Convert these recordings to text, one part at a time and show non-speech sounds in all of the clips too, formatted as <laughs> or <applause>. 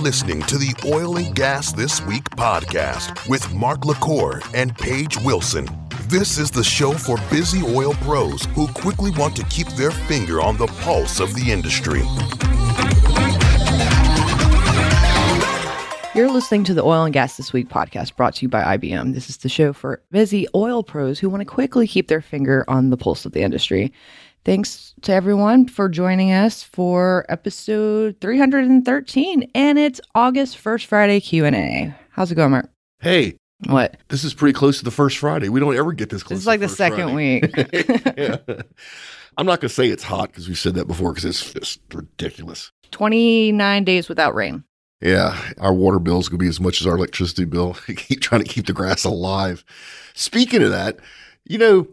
listening to the Oil and Gas This Week podcast with Mark LaCour and Paige Wilson. This is the show for busy oil pros who quickly want to keep their finger on the pulse of the industry. You're listening to the Oil and Gas This Week podcast brought to you by IBM. This is the show for busy oil pros who want to quickly keep their finger on the pulse of the industry. Thanks to everyone for joining us for episode 313 and it's August 1st Friday Q&A. How's it going, Mark? Hey, What? this is pretty close to the first Friday. We don't ever get this close. It's like the first second Friday. <laughs> week. Yeah. I'm not going to say it's hot because we've said that before because it's just ridiculous. 29 days without rain. Yeah, our water bill is going to be as much as our electricity bill. <laughs> keep trying to keep the grass alive. Speaking of that, you know,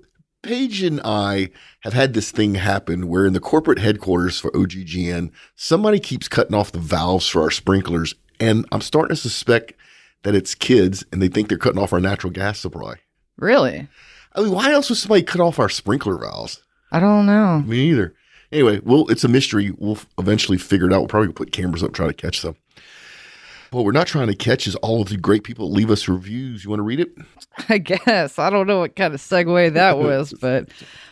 Paige and I have had this thing happen where in the corporate headquarters for OGGN, somebody keeps cutting off the valves for our sprinklers. And I'm starting to suspect that it's kids and they think they're cutting off our natural gas supply. Really? I mean, why else would somebody cut off our sprinkler valves? I don't know. Me either. Anyway, well, it's a mystery. We'll eventually figure it out. We'll probably put cameras up, and try to catch them. What we're not trying to catch is all of the great people that leave us reviews. You want to read it? <laughs> I guess. I don't know what kind of segue that was, <laughs> but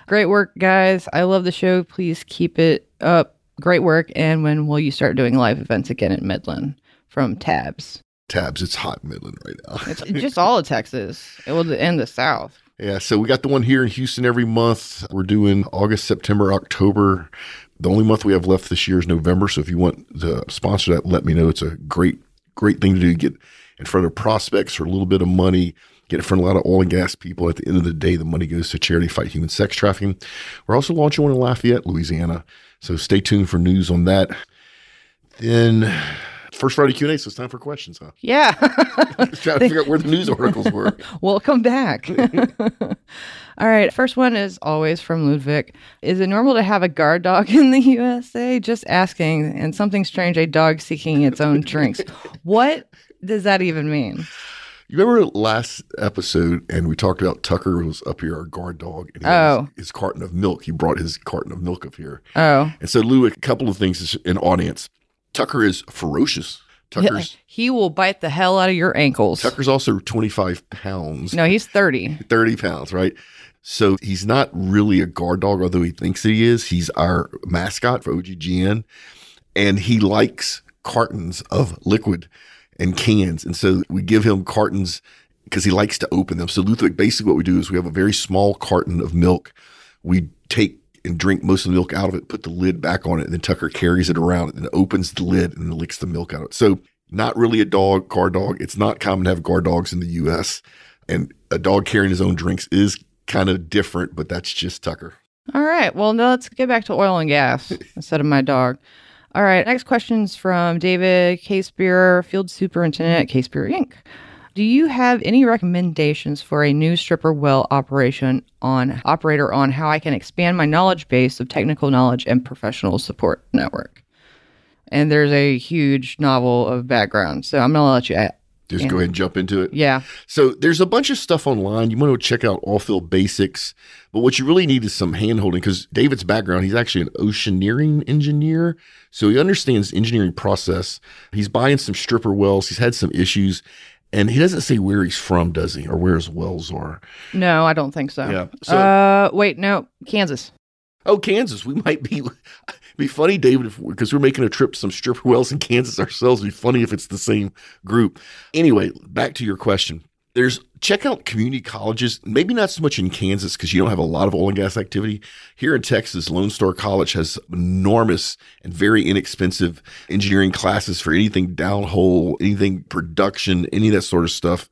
great work, guys. I love the show. Please keep it up. Great work. And when will you start doing live events again in Midland from Tabs? Tabs, it's hot in Midland right now. It's <laughs> just all of Texas. It will end the South. yeah, so we got the one here in Houston every month. We're doing August, September, October. The only month we have left this year is November. So if you want to sponsor that, let me know. It's a great, great thing to do. Get in front of prospects for a little bit of money. Get in front of a lot of oil and gas people. At the end of the day, the money goes to charity fight human sex trafficking. We're also launching one in Lafayette, Louisiana. So stay tuned for news on that. Then first Friday Q&A, so it's time for questions, huh? Yeah. <laughs> Just trying to figure out where the news <laughs> articles were. Welcome back. <laughs> All right. First one is always from Ludwig. Is it normal to have a guard dog <laughs> in the USA? Just asking. And something strange, a dog seeking its own <laughs> drinks. What does that even mean? You remember last episode, and we talked about Tucker was up here, our guard dog, and he Oh. his, his carton of milk. He brought his carton of milk up here. Oh. And so, Lou, a couple of things in audience. Tucker is ferocious. Tucker's He will bite the hell out of your ankles. Tucker's also 25 pounds, No, he's 30. 30 pounds, right? So he's not really a guard dog, although he thinks he is. He's our mascot for OGGN, and he likes cartons of liquid and cans. And so we give him cartons because he likes to open them. So Ludwig, basically what we do is we have a very small carton of milk. We take and drink most of the milk out of it, put the lid back on it, and then Tucker carries it around and opens the lid and licks the milk out of it. So not really a dog, guard dog. It's not common to have guard dogs in the US. And a dog carrying his own drinks is kind of different, but that's just Tucker. All right. Well, now let's get back to oil and gas <laughs> instead of my dog. All right. Next question's from David Casebeer, Field Superintendent at Casebeer Inc. Do you have any recommendations for a new stripper well operation on operator on how I can expand my knowledge base of technical knowledge and professional support network? And there's a huge novel of background, so I'm gonna let you. Just go ahead and jump into it. Yeah, So there's a bunch of stuff online. You want to check out Oilfield Basics, but what you really need is some hand holding because David's background, he's actually an oceaneering engineer. So he understands engineering process. He's buying some stripper wells. He's had some issues. And he doesn't say where he's from, does he? Or where his wells are. no, I don't think so. Yeah. So uh, wait, no, Kansas. Oh, Kansas. We might be be funny, David, because we're making a trip to some stripper wells in Kansas <laughs> ourselves. It'd be funny if it's the same group. Anyway, back to your question. There's check out community colleges, maybe not so much in Kansas because you don't have a lot of oil and gas activity. Here in Texas, Lone Star College has enormous and very inexpensive engineering classes for anything downhole, anything production, any of that sort of stuff.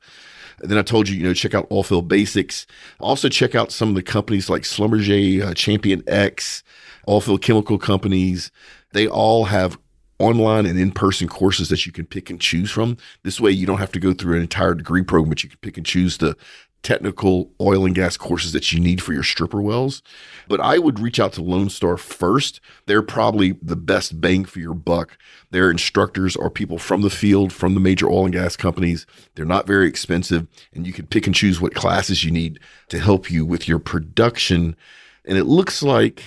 And then I told you, you know, check out Oilfield Basics. Also check out some of the companies like Schlumberger, uh, Champion X, Oilfield Chemical Companies. They all have online and in-person courses that you can pick and choose from. This way you don't have to go through an entire degree program, but you can pick and choose the technical oil and gas courses that you need for your stripper wells. But I would reach out to Lone Star first. They're probably the best bang for your buck. Their instructors are people from the field, from the major oil and gas companies. They're not very expensive, and you can pick and choose what classes you need to help you with your production. And it looks like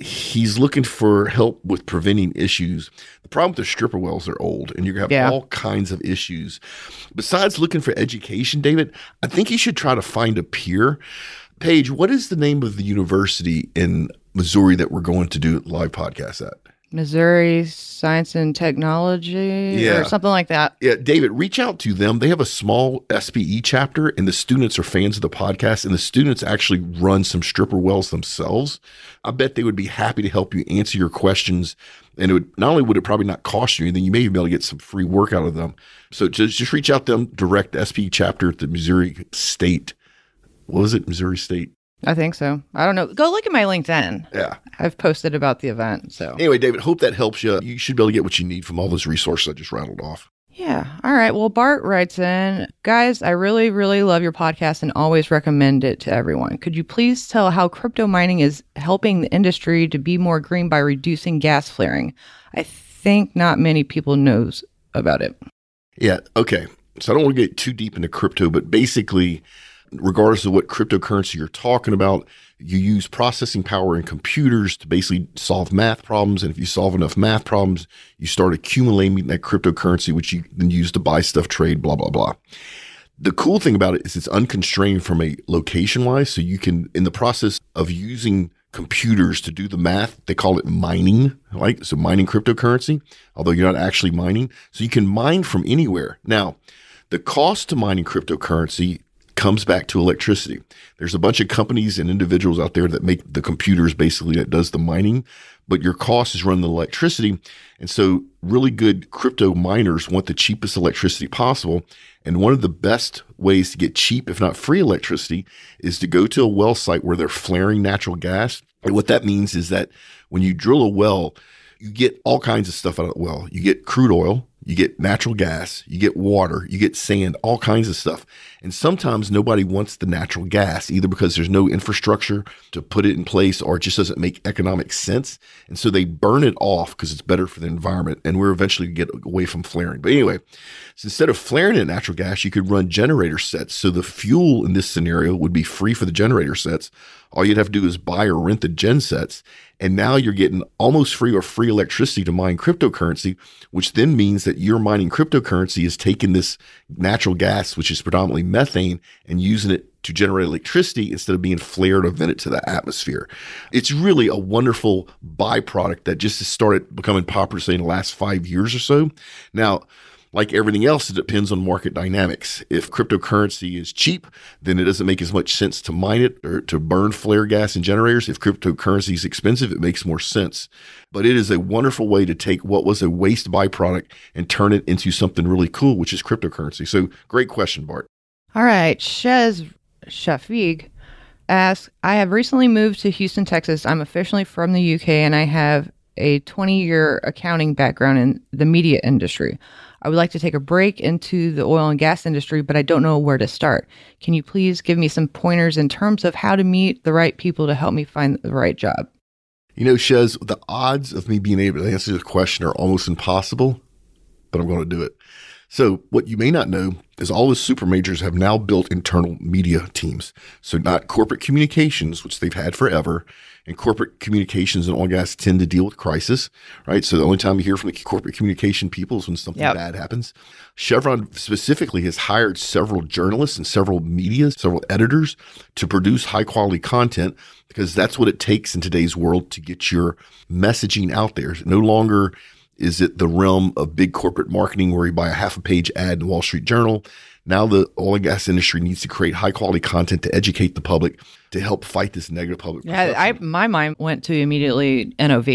he's looking for help with preventing issues. The problem with the stripper wells are old and you're going to have Yeah. all kinds of issues. Besides looking for education, David, I think you should try to find a peer. Paige, what is the name of the university in Missouri that we're going to do live podcast at? Missouri Science and Technology Yeah. or something like that. Yeah, David, reach out to them. They have a small SPE chapter, and the students are fans of the podcast, and the students actually run some stripper wells themselves. I bet they would be happy to help you answer your questions. And it would not only would it probably not cost you anything, you may even be able to get some free work out of them. So just, just reach out to them direct SPE chapter at the Missouri State. What was it? Missouri State. I think so. I don't know. Go look at my LinkedIn. Yeah. I've posted about the event. So Anyway, David, hope that helps you. You should be able to get what you need from all those resources I just rattled off. Yeah. All right. Well, Bart writes in, guys, I really, really love your podcast and always recommend it to everyone. Could you please tell how crypto mining is helping the industry to be more green by reducing gas flaring? I think not many people knows about it. Yeah. Okay. So I don't want to get too deep into crypto, but basically, regardless of what cryptocurrency you're talking about, you use processing power in computers to basically solve math problems. And if you solve enough math problems, you start accumulating that cryptocurrency, which you then use to buy stuff, trade, blah, blah, blah. The cool thing about it is it's unconstrained from a location wise. So you can, in the process of using computers to do the math, they call it mining, right? So mining cryptocurrency, although you're not actually mining. So you can mine from anywhere. Now, the cost to mining cryptocurrency comes back to electricity. There's a bunch of companies and individuals out there that make the computers basically that does the mining, but your cost is running the electricity. And so really good crypto miners want the cheapest electricity possible. And one of the best ways to get cheap, if not free electricity, is to go to a well site where they're flaring natural gas. And what that means is that when you drill a well, you get all kinds of stuff out of the well. You get crude oil, you get natural gas, you get water, you get sand, all kinds of stuff. And sometimes nobody wants the natural gas either because there's no infrastructure to put it in place or it just doesn't make economic sense. And so they burn it off because it's better for the environment. And we're eventually get away from flaring. But anyway, so instead of flaring it natural gas, you could run generator sets. So the fuel in this scenario would be free for the generator sets. All you'd have to do is buy or rent the gen sets. And now you're getting almost free or free electricity to mine cryptocurrency, which then means that you're mining cryptocurrency is taking this natural gas, which is predominantly methane, and using it to generate electricity instead of being flared or vented to the atmosphere. It's really a wonderful byproduct that just has started becoming popular, say, in the last five years or so. Now, like everything else, it depends on market dynamics. If cryptocurrency is cheap, then it doesn't make as much sense to mine it or to burn flare gas in generators. If cryptocurrency is expensive, it makes more sense. But it is a wonderful way to take what was a waste byproduct and turn it into something really cool, which is cryptocurrency. So, great question, Bart. All right. Shez Shafiq asks I have recently moved to Houston, Texas. I'm officially from the UK and I have a 20 year accounting background in the media industry. I would like to take a break into the oil and gas industry, but I don't know where to start. Can you please give me some pointers in terms of how to meet the right people to help me find the right job? You know, Shez, the odds of me being able to answer this question are almost impossible, but I'm going to do it. So, what you may not know is all the super majors have now built internal media teams. So, not corporate communications, which they've had forever. And corporate communications and oil and gas tend to deal with crisis, right? So, the only time you hear from the corporate communication people is when something Yep. bad happens. Chevron specifically has hired several journalists and several media, several editors to produce high quality content because that's what it takes in today's world to get your messaging out there. It's No longer is it the realm of big corporate marketing where you buy a half a page ad in the Wall Street Journal. Now the oil and gas industry needs to create high quality content to educate the public to help fight this negative public Yeah, I my mind went to immediately NOV.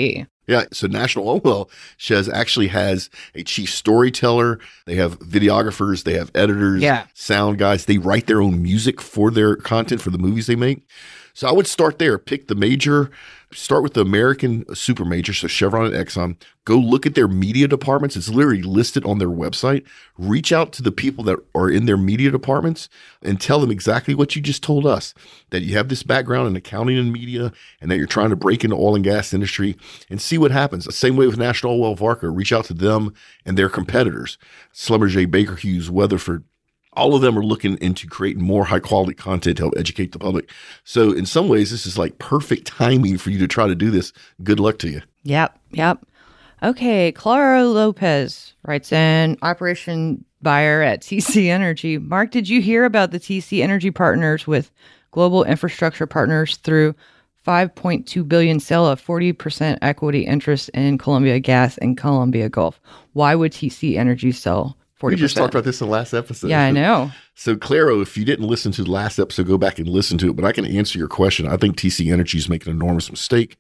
Yeah, so National Oil Well Shez actually has a chief storyteller. They have videographers, they have editors, Yeah. sound guys. They write their own music for their content for the movies they make. So I would start there. Pick the major, start with the American super major, so Chevron and Exxon. Go look at their media departments. It's literally listed on their website. Reach out to the people that are in their media departments and tell them exactly what you just told us that you have this background in accounting and media and that you're trying to break into oil and gas industry and see what happens. The same way with National Oil Well Varco. Reach out to them and their competitors, Schlumberger, Baker Hughes, Weatherford, all of them are looking into creating more high quality content to help educate the public. So in some ways, this is like perfect <laughs> timing for you to try to do this. Good luck to you. Yep, yep. Okay, Clara Lopez writes in Operation Buyer at <laughs> TC Energy. Mark, did you hear about the TC Energy partners with Global Infrastructure Partners through 5.2 billion sale of 40% equity interest in Columbia Gas and Columbia Gulf? Why would TC Energy sell 40%? We just talked about this in the last episode. Yeah, I <laughs> know. So, Claro, if you didn't listen to the last episode, go back and listen to it. But I can answer your question. I think TC Energy is making an enormous mistake.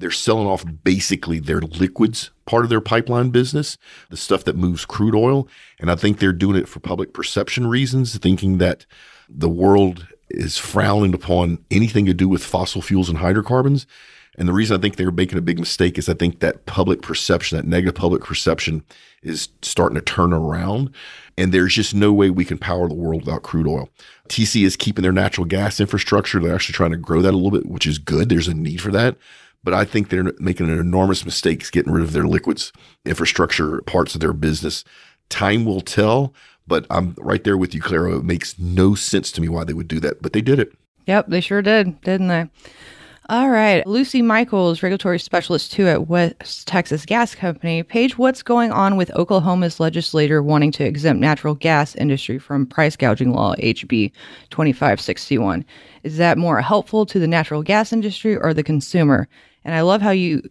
They're selling off basically their liquids part of their pipeline business, the stuff that moves crude oil. And I think they're doing it for public perception reasons, thinking that the world is frowning upon anything to do with fossil fuels and hydrocarbons. And the reason I think they're making a big mistake is I think that public perception, that negative public perception, is starting to turn around. And there's just no way we can power the world without crude oil. TC is keeping their natural gas infrastructure. They're actually trying to grow that a little bit, which is good. There's a need for that. But I think they're making an enormous mistake getting rid of their liquids infrastructure parts of their business. Time will tell, but I'm right there with you, Clara. It makes no sense to me why they would do that, but they did it. Yep, they sure did, didn't they? All right. Lucy Michaels, regulatory specialist too at West Texas Gas Company. Paige, what's going on with Oklahoma's legislator wanting to exempt natural gas industry from price gouging law HB 2561? Is that more helpful to the natural gas industry or the consumer? And I love how you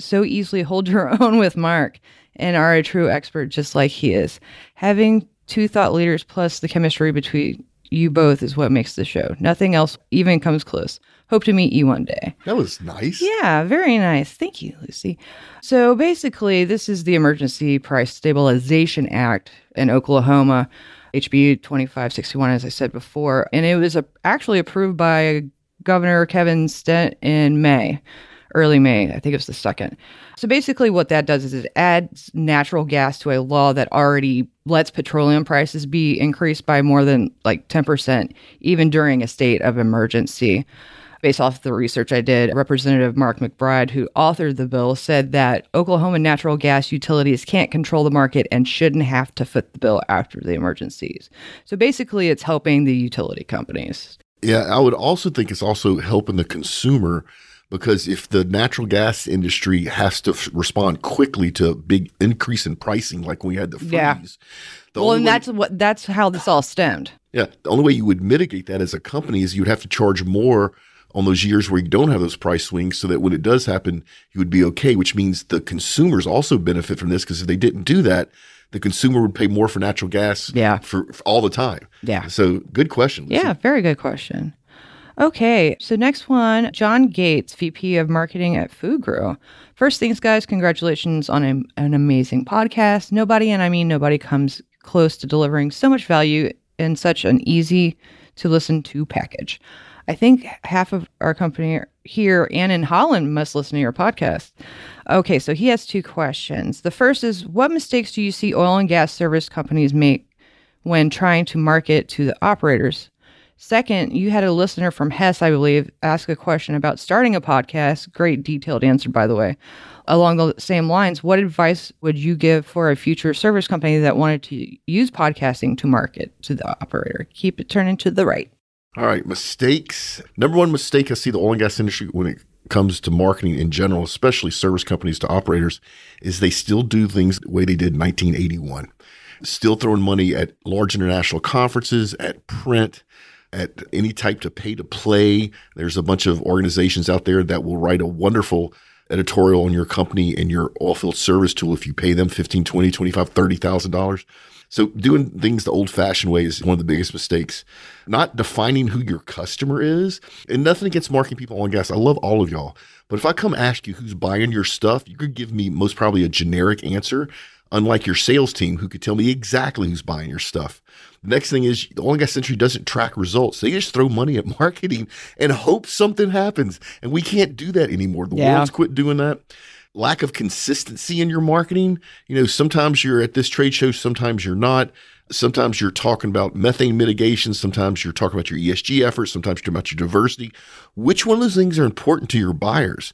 so easily <laughs> hold your own with Mark and are a true expert just like he is. Having two thought leaders plus the chemistry between you both is what makes the show. Nothing else even comes close. Hope to meet you one day. That was nice. Yeah, very nice. Thank you, Lucy. So basically, this is the Emergency Price Stabilization Act in Oklahoma, HB 2561, as I said before. And it was a, actually approved by Governor Kevin Stitt in May, early May. I think it was the second. So basically, what that does is it adds natural gas to a law that already lets petroleum prices be increased by more than like 10%, even during a state of emergency based off the research I did, Representative Mark McBride, who authored the bill, said that Oklahoma natural gas utilities can't control the market and shouldn't have to foot the bill after the emergencies. So basically, it's helping the utility companies. Yeah, I would also think it's also helping the consumer because if the natural gas industry has to f- respond quickly to a big increase in pricing, like we had the freeze, Yeah. the well, and way- that's what that's how this all stemmed. Yeah, the only way you would mitigate that as a company is you'd have to charge more on those years where you don't have those price swings so that when it does happen, you would be okay, which means the consumers also benefit from this because if they didn't do that, the consumer would pay more for natural gas Yeah. for, for all the time. Yeah. So good question. Lisa. Yeah, very good question. Okay, so next one, John Gates, VP of Marketing at Food Grow. First things, guys, congratulations on a, an amazing podcast. Nobody, and I mean nobody, comes close to delivering so much value in such an easy to listen to package. I think half of our company here and in Holland must listen to your podcast. Okay, so he has two questions. The first is What mistakes do you see oil and gas service companies make when trying to market to the operators? Second, you had a listener from Hess, I believe, ask a question about starting a podcast. Great detailed answer, by the way. Along the same lines, what advice would you give for a future service company that wanted to use podcasting to market to the operator? Keep it turning to the right. All right, mistakes. Number one mistake I see the oil and gas industry when it comes to marketing in general, especially service companies to operators, is they still do things the way they did in 1981. Still throwing money at large international conferences, at print, at any type to pay to play. There's a bunch of organizations out there that will write a wonderful editorial on your company and your oilfield service tool if you pay them 15, 20, 25, 30,000 dollars. So doing things the old fashioned way is one of the biggest mistakes. Not defining who your customer is and nothing against marketing people on gas. I love all of y'all. But if I come ask you who's buying your stuff, you could give me most probably a generic answer, unlike your sales team who could tell me exactly who's buying your stuff. The next thing is the oil and gas industry doesn't track results. They just throw money at <laughs> marketing and hope something happens. And we can't do that anymore. The Yeah. world's quit doing that. Lack of consistency in your marketing. You know, sometimes you're at this trade show, sometimes you're not. Sometimes you're talking about methane mitigation. Sometimes you're talking about your ESG efforts. Sometimes you're talking about your diversity. Which one of those things are important to your buyers?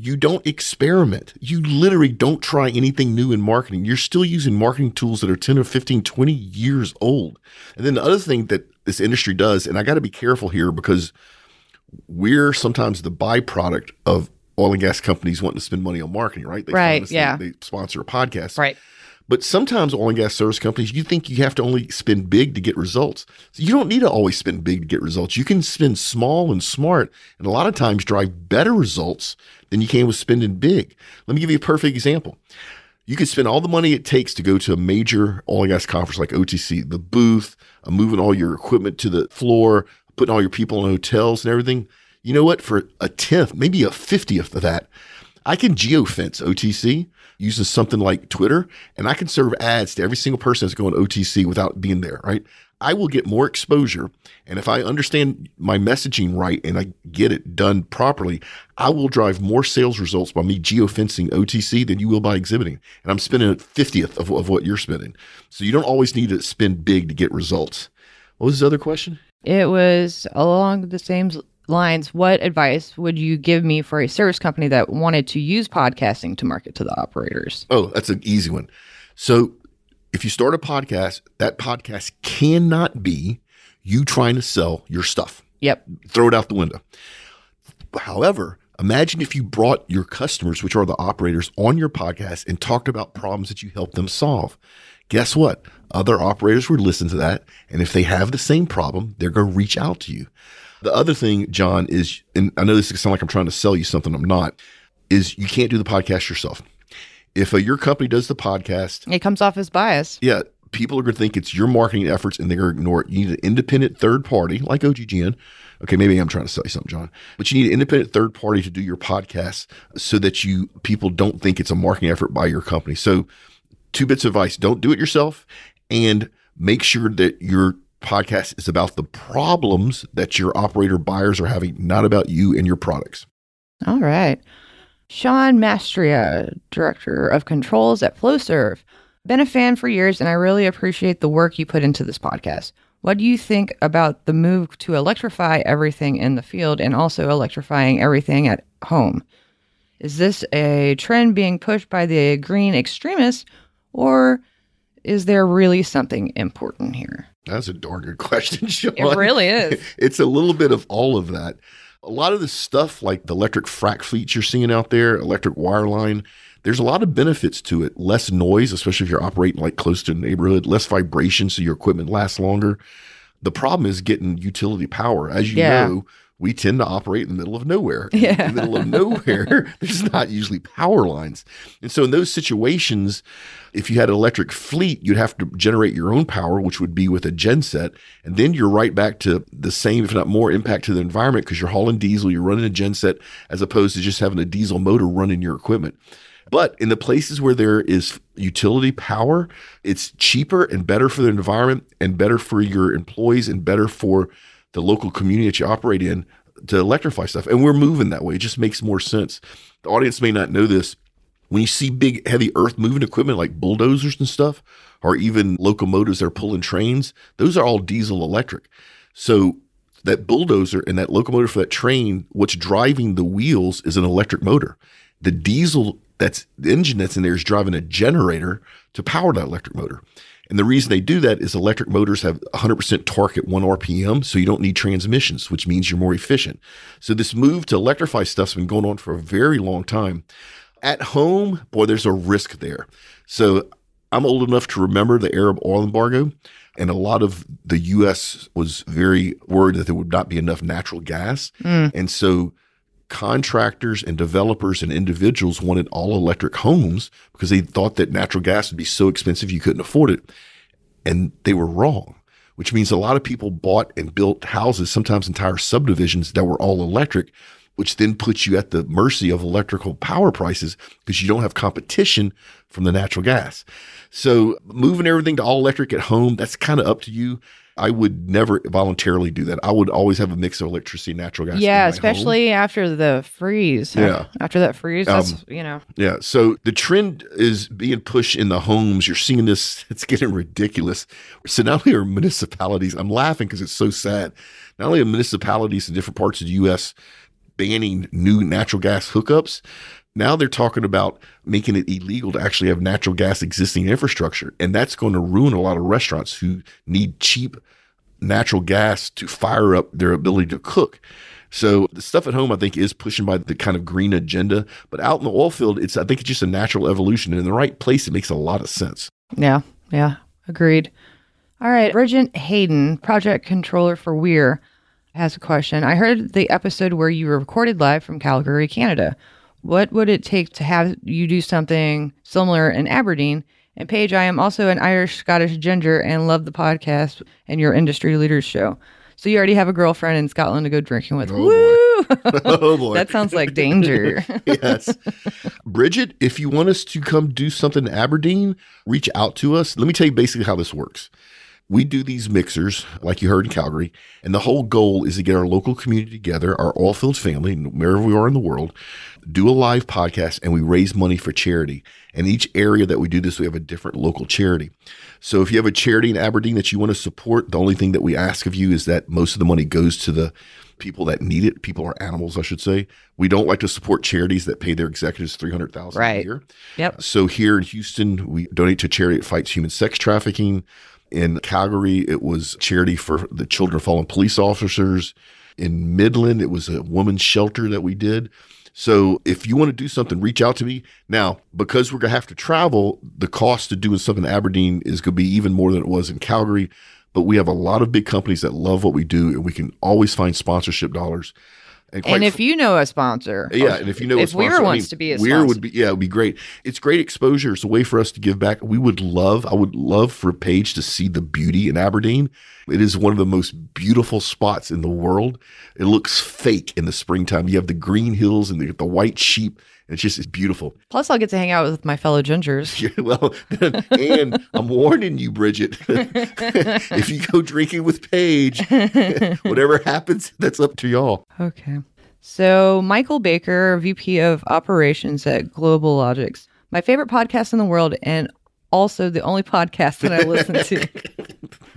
you don't experiment. You literally don't try anything new in marketing. You're still using marketing tools that are 10 or 15, 20 years old. And then the other thing that this industry does, and I got to be careful here because we're sometimes the byproduct of oil and gas companies wanting to spend money on marketing, right? They Right, us, they- yeah. They, sponsor a podcast. Right. But sometimes oil and gas service companies, you think you have to only spend big to get results. So you don't need to always spend big to get results. You can spend small and smart, and a lot of times drive better results than you can with spending big. Let me give you a perfect example. You could spend all the money it takes to go to a major oil and gas conference like OTC, the booth, uh, moving all your equipment to the floor, putting all your people in hotels and everything. You know what? For a tenth, maybe a fiftieth of that, I can geofence OTC using something like Twitter, and I can serve ads to every single person that's going OTC without being there, right? I will get more exposure. And if I understand my messaging right and I get it done properly, I will drive more sales results by me geofencing OTC than you will by exhibiting. And I'm spending a 50th of, of what you're spending. So you don't always need to spend big to get results. What was his other question? It was along the same lines. What advice would you give me for a service company that wanted to use podcasting to market to the operators? Oh, that's an easy one. So if you start a podcast, that podcast cannot be you trying to sell your stuff. Yep. Throw it out the window. However, imagine if you brought your customers, which are the operators, on your podcast and talked about problems that you help them solve. Guess what? Other operators would listen to that. And if they have the same problem, they're going to reach out to you. The other thing, John, is, and I know this sounds like I'm trying to sell you something, I'm not, is you can't do the podcast yourself. If uh, your company does the podcast, It comes off as bias. yeah, people are going to think it's your marketing efforts and they're going to ignore it. You need an independent third party like OGGN. Okay, maybe I'm trying to sell you something, John, but you need an independent third party to do your podcast so that you people don't think it's a marketing effort by your company. So, two bits of advice: don't do it yourself, and make sure that your podcast is about the problems that your operator buyers are having, not about you and your products. All right. Sean Mastria, Director of Controls at FlowServe. Been a fan for years, and I really appreciate the work you put into this podcast. What do you think about the move to electrify everything in the field and also electrifying everything at home? Is this a trend being pushed by the green extremists, or is there really something important here? That's a darn good question, <laughs> Sean. It really is. <laughs> it's a little bit of all of that. A lot of the stuff like the electric frac fleets you're seeing out there, electric wireline, there's a lot of benefits to it. Less noise, especially if you're operating like close to a neighborhood, less vibration so your equipment lasts longer. The problem is getting utility power. As you Yeah. know, we tend to operate in the middle of nowhere. Yeah. In the middle of nowhere, <laughs> <laughs> there's not usually power lines. And so in those situations, if you had an electric fleet, you'd have to generate your own power, which would be with a genset. And then you're right back to the same, if not more, impact to the environment because you're hauling diesel, you're running a genset as opposed to just having a diesel motor running your equipment. But in the places where there is utility power, it's cheaper and better for the environment and better for your employees and better for the local community that you operate in to electrify stuff. And we're moving that way. It just makes more sense. The audience may not know this. When you see big, heavy earth moving equipment like bulldozers and stuff, or even locomotives that are pulling trains, those are all diesel electric. So that bulldozer and that locomotive for that train, what's driving the wheels is an electric motor. The diesel that's the engine that's in there is driving a generator to power that electric motor. And the reason they do that is electric motors have 100% torque at 1 RPM, so you don't need transmissions, which means you're more efficient. So this move to electrify stuff's been going on for a very long time. At home, boy, there's a risk there. So I'm old enough to remember the Arab oil embargo, and a lot of the U.S. was very worried that there would not be enough natural gas. Mm. And so contractors and developers and individuals wanted all electric homes because they thought that natural gas would be so expensive you couldn't afford it. And they were wrong, which means a lot of people bought and built houses, sometimes entire subdivisions that were all electric, which then puts you at the mercy of electrical power prices because you don't have competition from the natural gas. So moving everything to all electric at home, that's kind of up to you. I would never voluntarily do that. I would always have a mix of electricity and natural gas. yeah, home. especially after the freeze. Yeah. After that freeze, that's, Um, you know, Yeah. So the trend is being pushed in the homes. You're seeing this, <laughs> it's getting ridiculous. So not only are municipalities, I'm laughing because it's so sad. Not only are municipalities in different parts of the US banning new natural gas hookups. Now they're talking about making it illegal to actually have natural gas existing infrastructure. And that's going to ruin a lot of restaurants who need cheap natural gas to fire up their ability to cook. So the stuff at home, I think, is pushing by the kind of green agenda. But out in the oil field, it's I think it's just a natural evolution. And in the right place, it makes a lot of sense. Yeah, yeah, agreed. All right, Bridget Hayden, project controller for Weir, has a question. I heard the episode where you were recorded live from Calgary, Canada. What would it take to have you do something similar in Aberdeen? And Paige, I am also an Irish Scottish ginger and love the podcast and your industry leaders show. So you already have a girlfriend in Scotland to go drinking with. Oh, Woo! <laughs> Oh boy. that sounds like danger. <laughs> yes. Bridget, if you want us to come do something in Aberdeen, reach out to us. Let me tell you basically how this works. We do these mixers, like you heard in Calgary, and the whole goal is to get our local community together, our Oilfields family, wherever we are in the world, do a live podcast, and we raise money for charity. And each area that we do this, we have a different local charity. So if you have a charity in Aberdeen that you want to support, the only thing that we ask of you is that most of the money goes to the people that need it. People are animals, I should say. We don't like to support charities that pay their executives three hundred thousand Right. a year. Yep. So here in Houston, we donate to charity that fights human sex trafficking. In Calgary, it was charity for the children of fallen police officers. In Midland, it was a woman's shelter that we did. So if you want to do something, reach out to me. Now, because we're gonna have to travel, the cost of doing something in Aberdeen is gonna be even more than it was in Calgary. But we have a lot of big companies that love what we do, and we can always find sponsorship dollars. And quite if you know a sponsor, yeah, and if you know, a if Weir sponsor, I wants mean, to be a Weir sponsor. would be yeah, it would be great. It's great exposure. It's a way for us to give back. We would love, I would love for Paige to see the beauty in Aberdeen. It is one of the most beautiful spots in the world. It looks fake in the springtime. You have the green hills and the, the white sheep. It's just it's beautiful. Plus, I'll get to hang out with my fellow gingers. <laughs> well, <laughs> and I'm warning you, Bridget. <laughs> if you go drinking with Paige, whatever happens, that's up to y'all. Okay. So, Michael Baker, VP of Operations at Global Logics, my favorite podcast in the world, and also the only podcast that I listen to.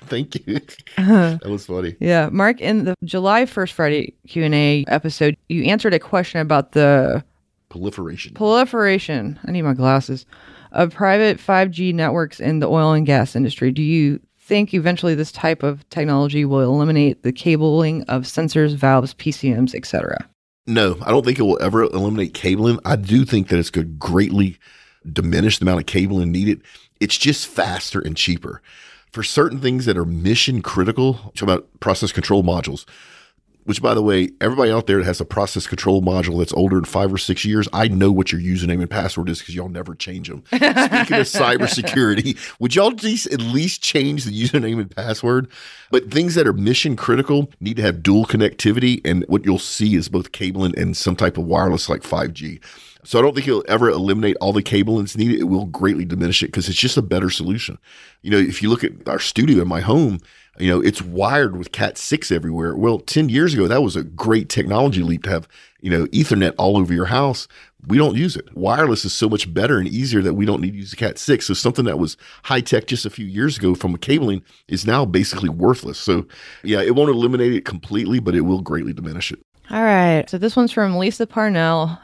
Thank you. Uh-huh. that was funny. Yeah, Mark, in the July 1st Friday Q&A episode, you answered a question about the Proliferation. proliferation, I need my glasses, of private 5G networks in the oil and gas industry. Do you think eventually this type of technology will eliminate the cabling of sensors, valves, PCMs, etc.? No, I don't think it will ever eliminate cabling. I do think that it's going to greatly diminish the amount of cabling needed. It's just faster and cheaper. For certain things that are mission critical, talk about process control modules, which by the way, everybody out there that has a process control module that's older than five or six years, I know what your username and password is because y'all never change them. Speaking of <laughs> cybersecurity, would y'all just at least change the <laughs> username and password? But things that are mission critical need to have dual connectivity, and what you'll see is both cabling and some type of wireless like 5G. So I don't think it'll ever eliminate all the cablings needed. It will greatly diminish it because it's just a better solution. You know, if you look at our studio in my home, you know, it's wired with Cat 6 everywhere. Well, 10 years ago, that was a great technology leap to have, you know, Ethernet all over your house. We don't use it. Wireless is so much better and easier that we don't need to use Cat 6. So something that was high tech just a few years ago from a cabling is now basically worthless. So yeah, it won't eliminate it completely, but it will greatly diminish it. All right. So this one's from Lisa Parnell,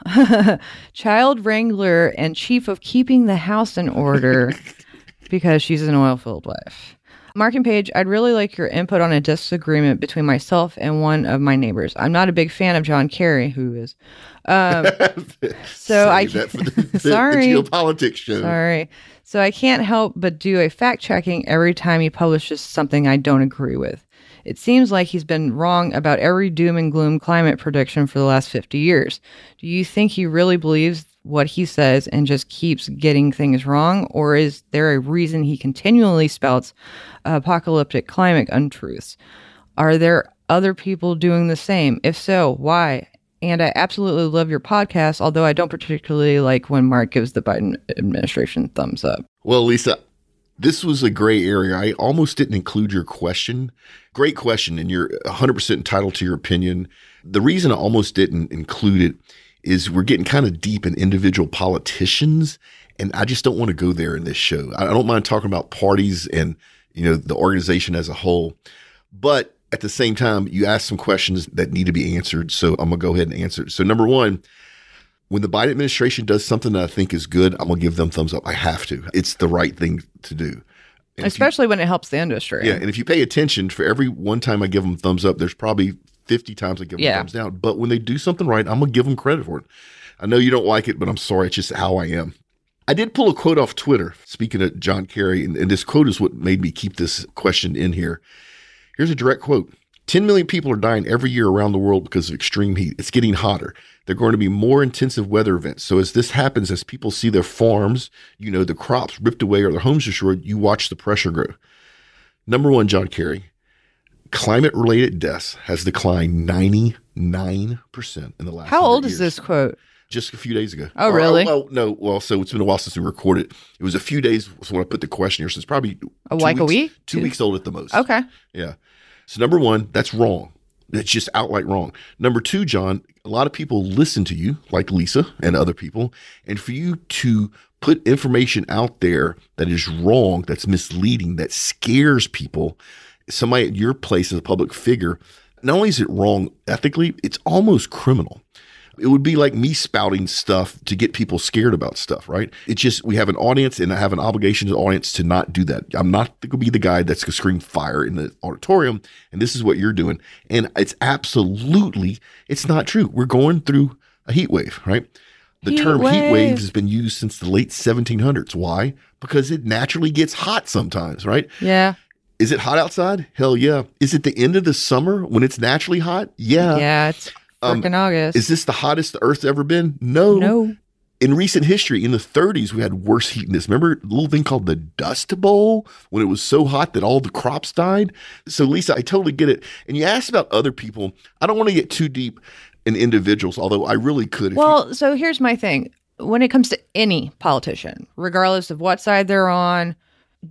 <laughs> child wrangler and chief of keeping the house in order <laughs> because she's an oilfield wife. Mark and Paige, I'd really like your input on a disagreement between myself and one of my neighbors. I'm not a big fan of John Kerry, who is. Um, <laughs> so I that for <laughs> the, the- sorry, the geopolitics show. sorry. So I can't help but do a fact checking every time he publishes something I don't agree with. It seems like he's been wrong about every doom and gloom climate prediction for the last 50 years. Do you think he really believes what he says and just keeps getting things wrong? Or is there a reason he continually spouts apocalyptic climate untruths? Are there other people doing the same? If so, why? And I absolutely love your podcast, although I don't particularly like when Mark gives the Biden administration thumbs up. Well, Lisa, this was a gray area. I almost didn't include your question. Great question, and you're 100% entitled to your opinion. The reason I almost didn't include it is we're getting kind of deep in individual politicians, and I just don't want to go there in this show. I don't mind talking about parties and you know the organization as a whole, but at the same time, you ask some questions that need to be answered. So I'm going to go ahead and answer. So, number one, when the Biden administration does something that I think is good, I'm going to give them thumbs up. I have to. It's the right thing to do. And if you- Especially when it helps the industry. yeah, and if you pay attention, for every one time I give them thumbs up, there's probably 50 times I give them Yeah. thumbs down. But when they do something right, I'm going to give them credit for it. I know you don't like it, but I'm sorry. It's just how I am. I did pull a quote off Twitter, speaking of John Kerry, and, and this quote is what made me keep this question in here. Here's a direct quote 10 million people are dying every year around the world because of extreme heat. It's getting hotter. There are going to be more intensive weather events. So, as this happens, as people see their farms, you know, the crops ripped away or their homes destroyed, you watch the pressure grow. Number one, John Kerry, climate related deaths has declined 99% in the last How 100 old is this quote? Just a few days ago. Oh, Or- really? well, no. Well, so it's been a while since we recorded. It was a few days so when I put the question here. So it's probably A two like a weeks- week? Two weeks old at the most. Okay. Yeah. So number one, that's wrong. That's just outright wrong. Number two, John, a lot of people listen to you, like Lisa and other people, and for you to put information out there that is wrong, that's misleading, that scares people, somebody at your place as a public figure, not only is it wrong ethically, it's almost criminal. It would be like me spouting stuff to get people scared about stuff, right? It's just we have an audience and I have an obligation to the audience to not do that. I'm not going to be the guy that's going to scream fire in the auditorium, and this is what you're doing. And it's absolutely, it's not true. We're going through a heat wave, right? The Heat term heat wave. wave has been used since the late 1700s. Why? Because it naturally gets hot sometimes, right? Yeah. Is it hot outside? Hell yeah. Is it the end of the summer when it's naturally hot? Yeah. yeah. It's Um, freaking August. Is this the hottest the Earth's ever been? No. no. In recent history, in the 30s, we had worse heat than this. Remember a little thing called the Dust Bowl when it was so hot that all the crops died? So, Lisa, I totally get it. And you asked about other people. I don't want to get too deep in individuals, although I really could. If you- Well, so here's my thing. When it comes to any politician, regardless of what side they're on,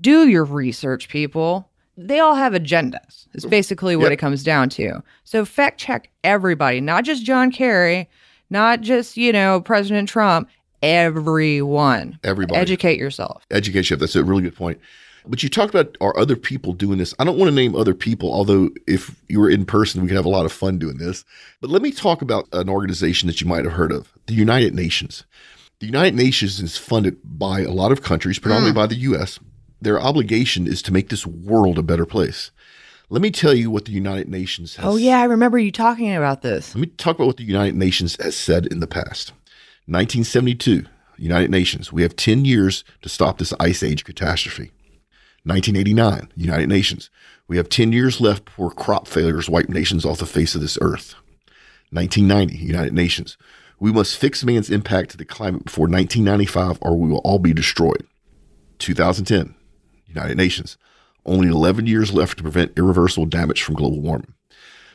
do your research, people. They all have agendas. It's basically what Yep. it comes down to. So fact check everybody, not just John Kerry, not just, you know, President Trump, everyone. everybody. Educate yourself. education. That's a really good point. But you talked about are other people doing this? I don't want to name other people, although if you were in person, we could have a lot of fun doing this. But let me talk about an organization that you might have heard of, the United Nations. The United Nations is funded by a lot of countries, predominantly hmm. by the U.S. Their obligation is to make this world a better place. Let me tell you what the United Nations has. Oh, yeah. I remember you talking about this. Let me talk about what the United Nations has said in the past. 1972, United Nations, we have 10 years to stop this ice age catastrophe. 1989, United Nations, we have 10 years left before crop failures wipe nations off the face of this earth. 1990, United Nations, we must fix man's impact to the climate before 1995 or we will all be destroyed. 2010, United Nations, only 11 years left to prevent irreversible damage from global warming.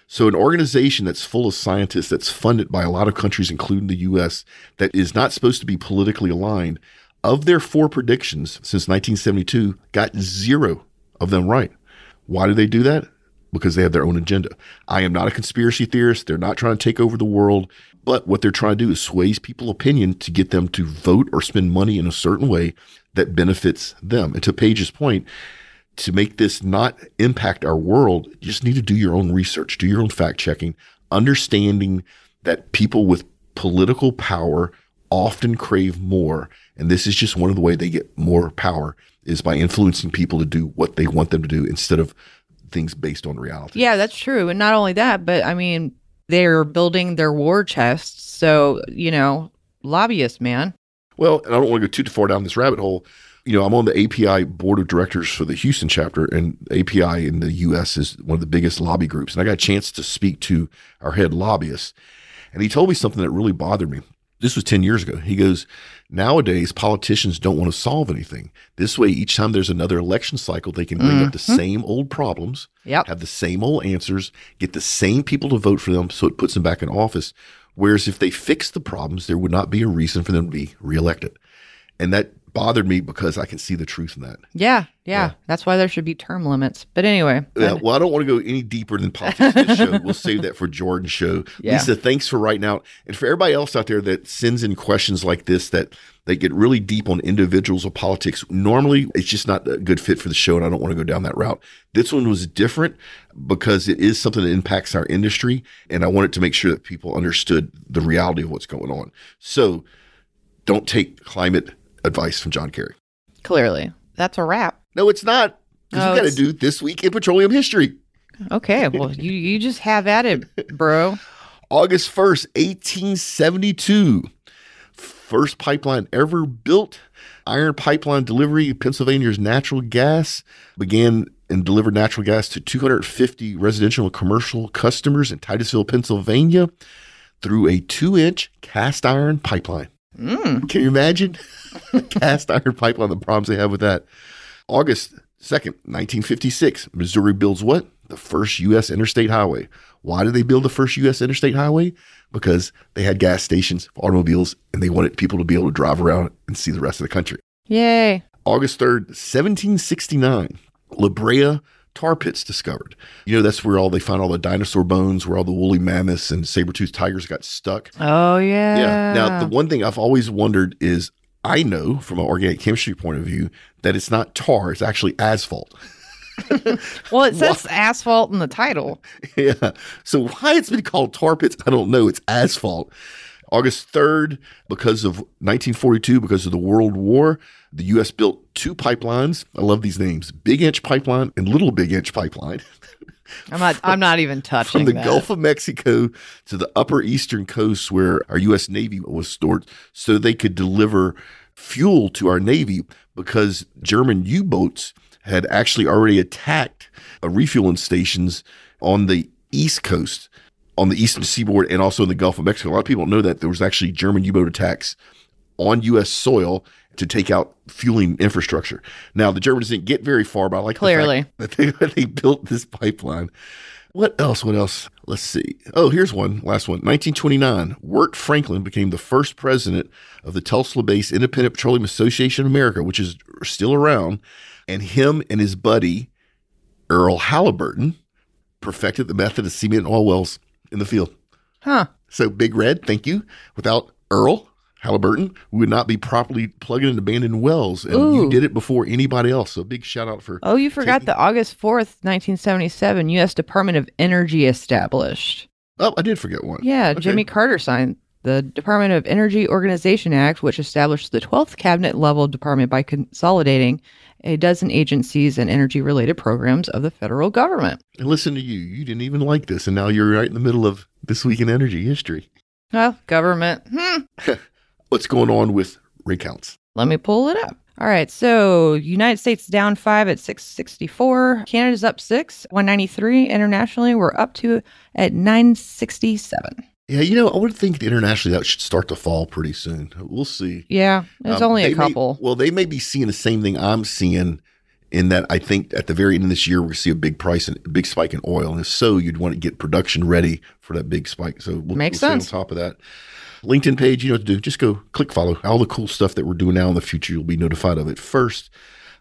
So, an organization that's full of scientists, that's funded by a lot of countries, including the US, that is not supposed to be politically aligned, of their four predictions since 1972, got zero of them right. Why do they do that? Because they have their own agenda. I am not a conspiracy theorist. They're not trying to take over the world. But what they're trying to do is sway people's opinion to get them to vote or spend money in a certain way that benefits them. And to Paige's point, to make this not impact our world, you just need to do your own research, do your own fact checking, understanding that people with political power often crave more. And this is just one of the way they get more power is by influencing people to do what they want them to do instead of things based on reality. Yeah, that's true. And not only that, but I mean, they're building their war chests. So, you know, lobbyists, man. Well, and I don't want to go too far down this rabbit hole. You know, I'm on the API board of directors for the Houston chapter, and API in the U.S. is one of the biggest lobby groups. And I got a chance to speak to our head lobbyist, and he told me something that really bothered me. This was 10 years ago. He goes, Nowadays, politicians don't want to solve anything. This way, each time there's another election cycle, they can bring up the mm-hmm. same old problems, Yep. have the same old answers, get the same people to vote for them, so it puts them back in office. Whereas if they fix the problems, there would not be a reason for them to be reelected. And that bothered me because I can see the truth in that. Yeah, yeah, Yeah. That's why there should be term limits. But anyway, Yeah, well, I don't want to go any deeper than politics this show. We'll save that for Jordan's show. <laughs> Yeah. Lisa, thanks for writing out. And for everybody else out there that sends in questions like this that they get really deep on individuals or politics, normally it's just not a good fit for the show, and I don't want to go down that route. This one was different because it is something that impacts our industry, and I wanted to make sure that people understood the reality of what's going on. So don't take climate advice from John Kerry. clearly that's a wrap. No, it's not. Because Oh, we got to do this week in petroleum history. Okay, well <laughs> you you just have at it, bro. August 1st, 1872. First pipeline ever built. Iron pipeline delivery. Pennsylvania's natural gas began and delivered natural gas to 250 residential and commercial customers in Titusville, Pennsylvania through a two inch cast iron pipeline. Mm. Can you imagine? cast iron pipe pipeline, the problems they have with that. August 2nd, 1956, Missouri builds what? The first U.S. interstate highway. Why did they build the first U.S. interstate highway? Because they had gas stations automobiles and they wanted people to be able to drive around and see the rest of the country. Yay! August 3rd, 1769, La Brea tar pits discovered. You know, that's where all they find all the dinosaur bones, where all the woolly mammoths and saber-toothed tigers got stuck. Oh yeah. Yeah. Now, the one thing I've always wondered is I know from an organic chemistry point of view that it's not tar, it's actually asphalt. <laughs> well, it says asphalt in the title. <laughs> yeah. So why it's been called tar pits, I don't know. It's asphalt. August 3rd, because of 1942, because of the World War, the U.S. built two pipelines. I love these names Big Inch Pipeline and Little Big Inch Pipeline. I'm not. I'm not even <laughs> touching from the that. Gulf of Mexico to the upper eastern coast where our U.S. Navy was stored so they could deliver fuel to our Navy because German U boats had actually already attacked refueling stations on the East Coast, on the eastern seaboard, and also in the Gulf of Mexico. A lot of people know that there was actually German U boat attacks on U.S. soil to take out fueling infrastructure. Now, the Germans didn't get very far, but I like the fact Clearly. <laughs> that they, they built this pipeline. What else? What else? Let's see. Oh, here's one. Last one. 1929. Wirt Franklin became the first president of the Tulsa based Independent Petroleum Association of America, which is still around. And him and his buddy, Earl Halliburton, perfected the method of cement oil wells in the field. Huh. So, Big Red, thank you. Without Earl Halliburton, we would not be properly plugging and abandoning wells. And you did it before anybody else. So, big shout out for. Oh, you forgot Taking- the August 4th, 1977 U.S. Department of Energy established. Oh, I did forget one. Yeah, Okay. Jimmy Carter signed the Department of Energy Organization Act, which established the 12th cabinet level department by consolidating a dozen agencies and energy related programs of the federal government. And listen to you. You didn't even like this. And now you're right in the middle of this week in energy history. Well, government. Hmm. <laughs> What's going on with rig counts? Let me pull it up. All right, so United States down five at 664. Canada's up six, 193. Internationally, we're up to at 967. Yeah, you know, I would think internationally that should start to fall pretty soon. We'll see. Yeah, it's Um, only a may- couple. well, they may be seeing the same thing I'm seeing in that I think at the very end of this year, we're going to see a big price and a big spike in oil. And if so, you'd want to get production ready for that big spike. So we'll, Makes we'll sense. on top of that. LinkedIn page, you know what to do. Just go click follow. All the cool stuff that we're doing now in the future, you'll be notified of it first.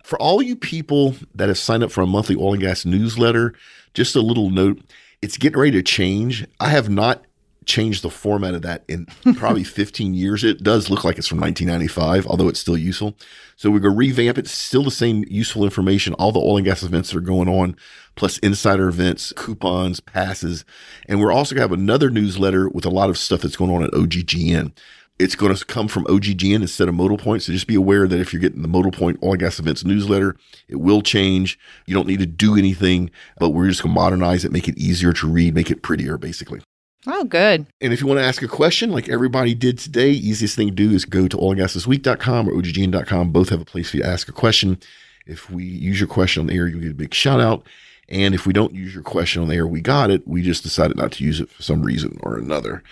For all you people that have signed up for a monthly oil and gas newsletter, just a little note it's getting ready to change. I have not changed the format of that in <laughs> probably 15 years. It does look like it's from 1995, although it's still useful. So we're going to revamp it. Still the same useful information, all the oil and gas events that are going on, plus insider events, coupons, passes. And we're also going to have another newsletter with a lot of stuff that's going on at OGGN. It's going to come from OGGN instead of Modal Point. So just be aware that if you're getting the Modal Point Oil and Gas Events newsletter, it will change. You don't need to do anything, but we're just going to modernize it, make it easier to read, make it prettier, basically. Oh, good. And if you want to ask a question like everybody did today, easiest thing to do is go to oilandgasthisweek.com or oggn.com. Both have a place for you to ask a question. If we use your question on the air, you'll get a big shout out. And if we don't use your question on the air, we got it. We just decided not to use it for some reason or another.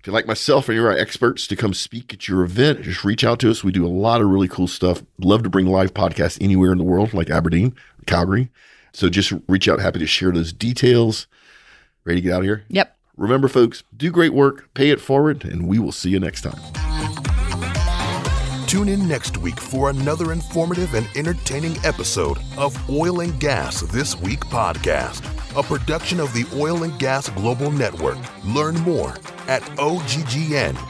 If you'd like myself or you're our experts to come speak at your event, just reach out to us. We do a lot of really cool stuff. Love to bring live podcasts anywhere in the world, like Aberdeen, Calgary. So just reach out. Happy to share those details. Ready to get out of here? Yep. Remember, folks, do great work, pay it forward, and we will see you next time. Tune in next week for another informative and entertaining episode of Oil and Gas This Week podcast, a production of the Oil and Gas Global Network. Learn more at oggn.com.